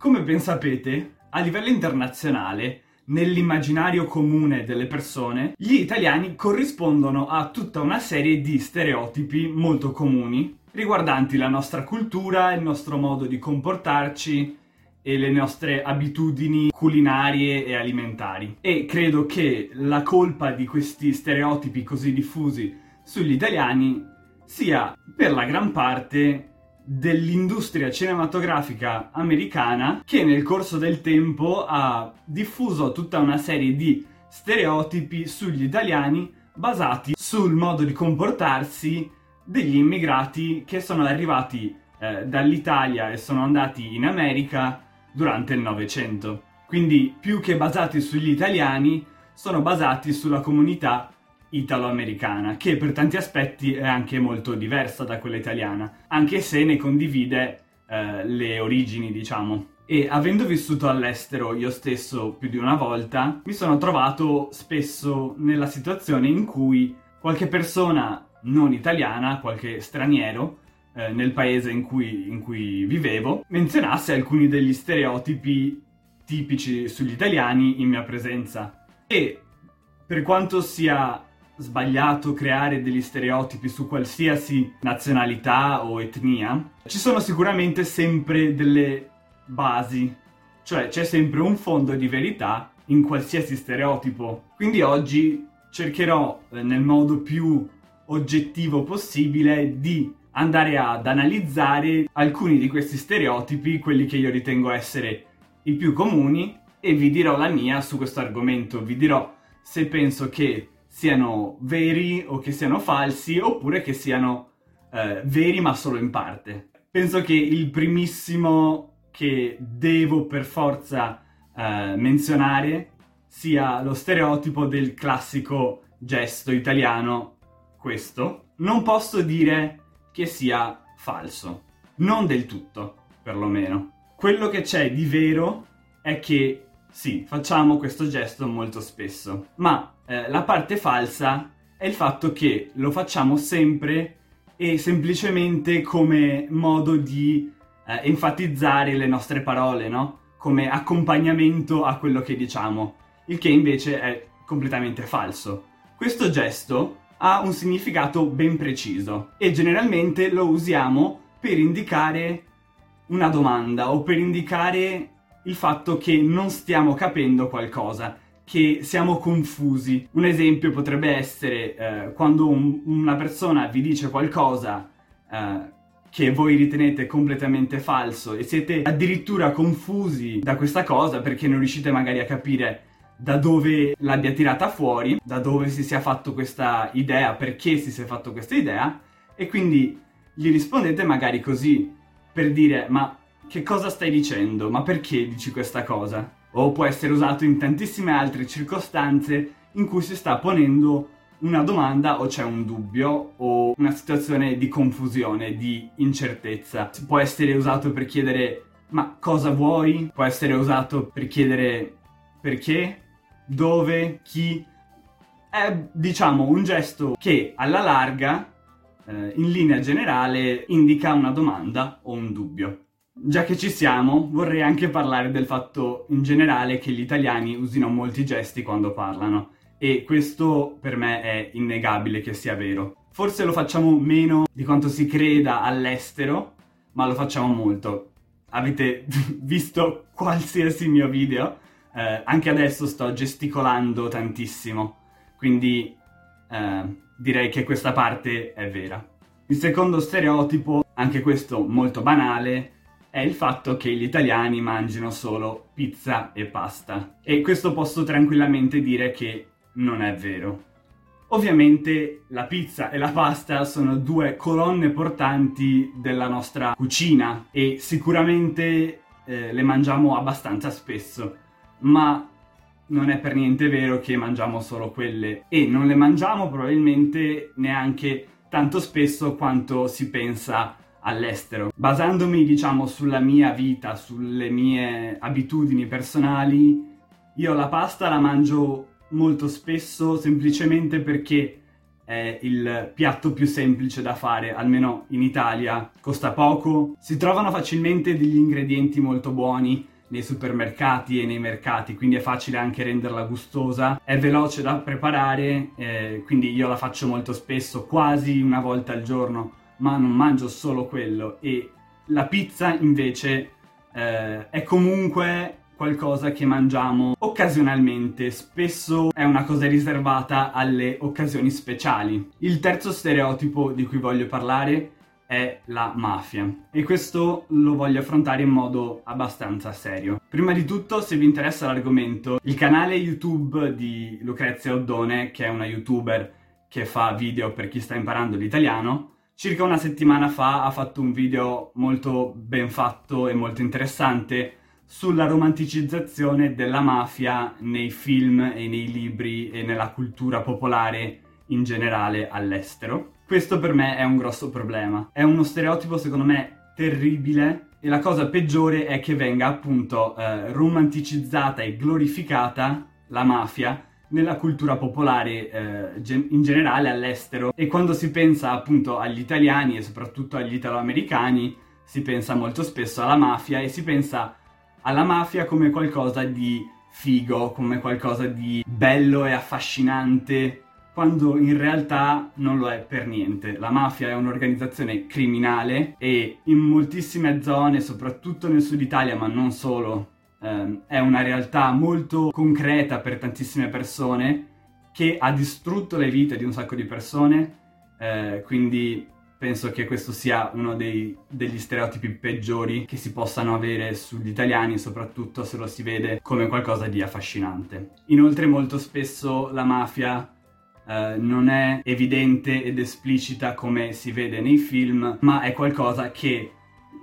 Come ben sapete, a livello internazionale, nell'immaginario comune delle persone, gli italiani corrispondono a tutta una serie di stereotipi molto comuni riguardanti la nostra cultura, il nostro modo di comportarci e le nostre abitudini culinarie e alimentari. E credo che la colpa di questi stereotipi così diffusi sugli italiani sia per la gran parte dell'industria cinematografica americana che nel corso del tempo ha diffuso tutta una serie di stereotipi sugli italiani basati sul modo di comportarsi degli immigrati che sono arrivati eh, dall'Italia e sono andati in America durante il Novecento. Quindi più che basati sugli italiani, sono basati sulla comunità italo-americana, che per tanti aspetti è anche molto diversa da quella italiana, anche se ne condivide eh, le origini, diciamo. E avendo vissuto all'estero io stesso più di una volta, mi sono trovato spesso nella situazione in cui qualche persona non italiana, qualche straniero, eh, nel paese in cui, in cui vivevo, menzionasse alcuni degli stereotipi tipici sugli italiani in mia presenza. E per quanto sia sbagliato creare degli stereotipi su qualsiasi nazionalità o etnia, ci sono sicuramente sempre delle basi, cioè c'è sempre un fondo di verità in qualsiasi stereotipo. Quindi oggi cercherò eh, nel modo più oggettivo possibile di andare ad analizzare alcuni di questi stereotipi, quelli che io ritengo essere i più comuni, e vi dirò la mia su questo argomento. Vi dirò se penso che siano veri o che siano falsi, oppure che siano eh, veri ma solo in parte. Penso che il primissimo che devo per forza eh, menzionare sia lo stereotipo del classico gesto italiano, questo. Non posso dire che sia falso. Non del tutto, perlomeno. Quello che c'è di vero è che sì, facciamo questo gesto molto spesso, ma eh, la parte falsa è il fatto che lo facciamo sempre e semplicemente come modo di eh, enfatizzare le nostre parole, no? Come accompagnamento a quello che diciamo, il che invece è completamente falso. Questo gesto ha un significato ben preciso e generalmente lo usiamo per indicare una domanda o per indicare il fatto che non stiamo capendo qualcosa, che siamo confusi. Un esempio potrebbe essere eh, quando un, una persona vi dice qualcosa eh, che voi ritenete completamente falso e siete addirittura confusi da questa cosa perché non riuscite magari a capire da dove l'abbia tirata fuori, da dove si sia fatto questa idea, perché si sia fatto questa idea, e quindi gli rispondete magari così per dire ma che cosa stai dicendo? Ma perché dici questa cosa? O può essere usato in tantissime altre circostanze in cui si sta ponendo una domanda o c'è un dubbio o una situazione di confusione, di incertezza. Può essere usato per chiedere ma cosa vuoi? Può essere usato per chiedere perché? dove, chi. È, diciamo, un gesto che alla larga, eh, in linea generale, indica una domanda o un dubbio. Già che ci siamo, vorrei anche parlare del fatto in generale che gli italiani usino molti gesti quando parlano. E questo per me è innegabile che sia vero. Forse lo facciamo meno di quanto si creda all'estero, ma lo facciamo molto. Avete visto qualsiasi mio video? eh, anche adesso sto gesticolando tantissimo, quindi eh, direi che questa parte è vera. Il secondo stereotipo, anche questo molto banale, è il fatto che gli italiani mangino solo pizza e pasta. E questo posso tranquillamente dire che non è vero. Ovviamente la pizza e la pasta sono due colonne portanti della nostra cucina e sicuramente eh, le mangiamo abbastanza spesso ma non è per niente vero che mangiamo solo quelle e non le mangiamo probabilmente neanche tanto spesso quanto si pensa all'estero. Basandomi, diciamo, sulla mia vita, sulle mie abitudini personali, io la pasta la mangio molto spesso semplicemente perché è il piatto più semplice da fare, almeno in Italia, costa poco, si trovano facilmente degli ingredienti molto buoni nei supermercati e nei mercati, quindi è facile anche renderla gustosa, è veloce da preparare, eh, quindi io la faccio molto spesso, quasi una volta al giorno, ma non mangio solo quello e la pizza invece eh, è comunque qualcosa che mangiamo occasionalmente, spesso è una cosa riservata alle occasioni speciali. Il terzo stereotipo di cui voglio parlare è la mafia e questo lo voglio affrontare in modo abbastanza serio. Prima di tutto, se vi interessa l'argomento, il canale YouTube di Lucrezia Oddone, che è una youtuber che fa video per chi sta imparando l'italiano, circa una settimana fa ha fatto un video molto ben fatto e molto interessante sulla romanticizzazione della mafia nei film e nei libri e nella cultura popolare in generale all'estero. Questo per me è un grosso problema. È uno stereotipo secondo me terribile e la cosa peggiore è che venga appunto eh, romanticizzata e glorificata la mafia nella cultura popolare eh, in generale all'estero e quando si pensa appunto agli italiani e soprattutto agli italoamericani si pensa molto spesso alla mafia e si pensa alla mafia come qualcosa di figo, come qualcosa di bello e affascinante quando in realtà non lo è per niente. La mafia è un'organizzazione criminale e in moltissime zone, soprattutto nel sud Italia, ma non solo, ehm, è una realtà molto concreta per tantissime persone che ha distrutto le vite di un sacco di persone, eh, quindi penso che questo sia uno dei, degli stereotipi peggiori che si possano avere sugli italiani, soprattutto se lo si vede come qualcosa di affascinante. Inoltre molto spesso la mafia eh, non è evidente ed esplicita come si vede nei film, ma è qualcosa che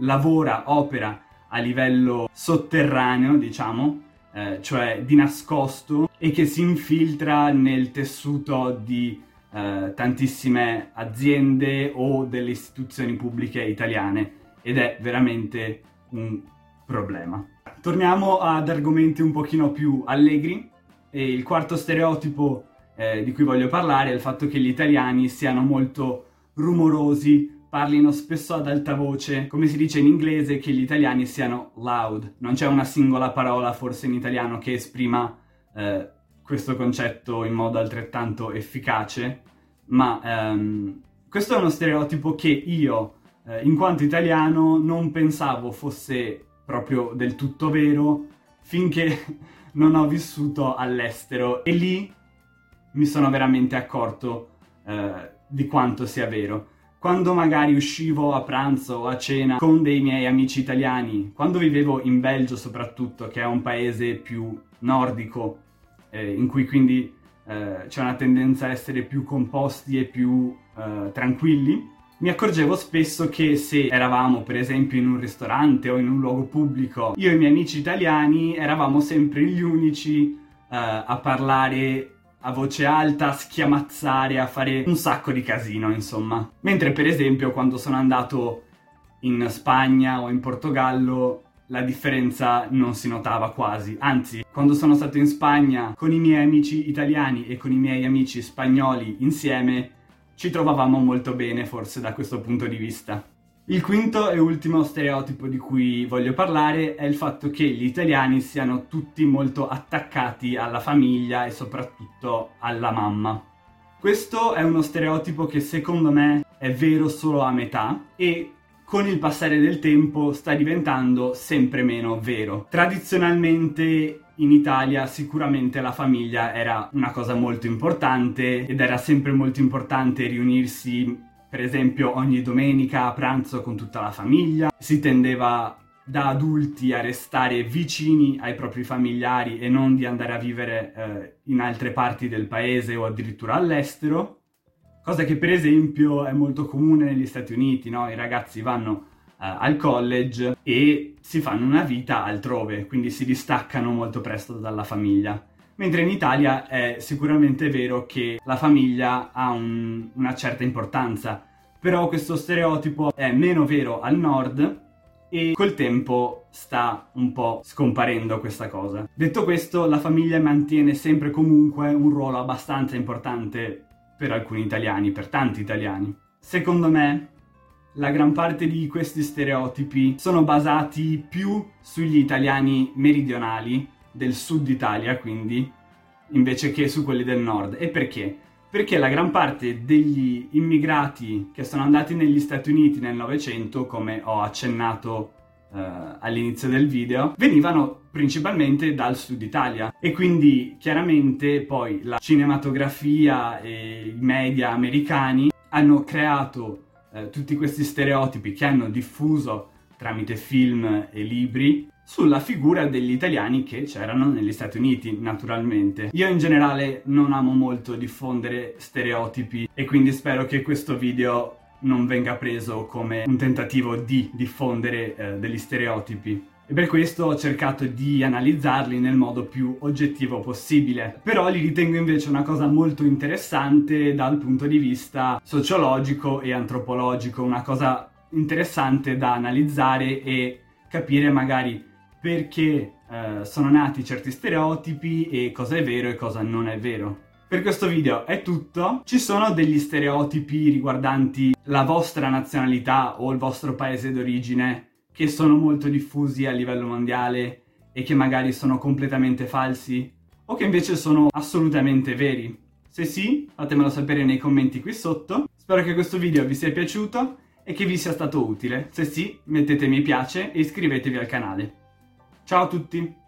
lavora, opera a livello sotterraneo, diciamo, eh, cioè di nascosto, e che si infiltra nel tessuto di eh, tantissime aziende o delle istituzioni pubbliche italiane ed è veramente un problema. Torniamo ad argomenti un pochino più allegri e il quarto stereotipo eh, di cui voglio parlare è il fatto che gli italiani siano molto rumorosi, parlino spesso ad alta voce, come si dice in inglese che gli italiani siano loud. Non c'è una singola parola forse in italiano che esprima eh, questo concetto in modo altrettanto efficace, ma ehm, questo è uno stereotipo che io, eh, in quanto italiano, non pensavo fosse proprio del tutto vero finché non ho vissuto all'estero e lì mi sono veramente accorto eh, di quanto sia vero. Quando magari uscivo a pranzo o a cena con dei miei amici italiani, quando vivevo in Belgio soprattutto, che è un paese più nordico, eh, in cui quindi eh, c'è una tendenza a essere più composti e più eh, tranquilli, mi accorgevo spesso che se eravamo per esempio in un ristorante o in un luogo pubblico, io e i miei amici italiani eravamo sempre gli unici eh, a parlare a voce alta, a schiamazzare, a fare un sacco di casino, insomma. Mentre per esempio quando sono andato in Spagna o in Portogallo la differenza non si notava quasi. Anzi, quando sono stato in Spagna con i miei amici italiani e con i miei amici spagnoli insieme, ci trovavamo molto bene forse da questo punto di vista. Il quinto e ultimo stereotipo di cui voglio parlare è il fatto che gli italiani siano tutti molto attaccati alla famiglia e soprattutto alla mamma. Questo è uno stereotipo che secondo me è vero solo a metà e con il passare del tempo sta diventando sempre meno vero. Tradizionalmente in Italia sicuramente la famiglia era una cosa molto importante ed era sempre molto importante riunirsi per esempio ogni domenica a pranzo con tutta la famiglia, si tendeva da adulti a restare vicini ai propri familiari e non di andare a vivere eh, in altre parti del paese o addirittura all'estero, cosa che per esempio è molto comune negli Stati Uniti, no? i ragazzi vanno eh, al college e si fanno una vita altrove, quindi si distaccano molto presto dalla famiglia. Mentre in Italia è sicuramente vero che la famiglia ha un, una certa importanza, però questo stereotipo è meno vero al nord e col tempo sta un po' scomparendo questa cosa. Detto questo, la famiglia mantiene sempre comunque un ruolo abbastanza importante per alcuni italiani, per tanti italiani. Secondo me, la gran parte di questi stereotipi sono basati più sugli italiani meridionali, del sud Italia quindi, invece che su quelli del nord. E perché? Perché la gran parte degli immigrati che sono andati negli Stati Uniti nel Novecento, come ho accennato eh, all'inizio del video, venivano principalmente dal sud Italia e quindi chiaramente poi la cinematografia e i media americani hanno creato eh, tutti questi stereotipi che hanno diffuso tramite film e libri sulla figura degli italiani che c'erano negli Stati Uniti, naturalmente. Io in generale non amo molto diffondere stereotipi e quindi spero che questo video non venga preso come un tentativo di diffondere eh, degli stereotipi. E per questo ho cercato di analizzarli nel modo più oggettivo possibile. Però li ritengo invece una cosa molto interessante dal punto di vista sociologico e antropologico, una cosa interessante da analizzare e capire magari perché eh, sono nati certi stereotipi e cosa è vero e cosa non è vero. Per questo video è tutto. Ci sono degli stereotipi riguardanti la vostra nazionalità o il vostro paese d'origine che sono molto diffusi a livello mondiale e che magari sono completamente falsi o che invece sono assolutamente veri? Se sì, fatemelo sapere nei commenti qui sotto. Spero che questo video vi sia piaciuto e che vi sia stato utile. Se sì, mettete mi piace e iscrivetevi al canale. Ciao a tutti!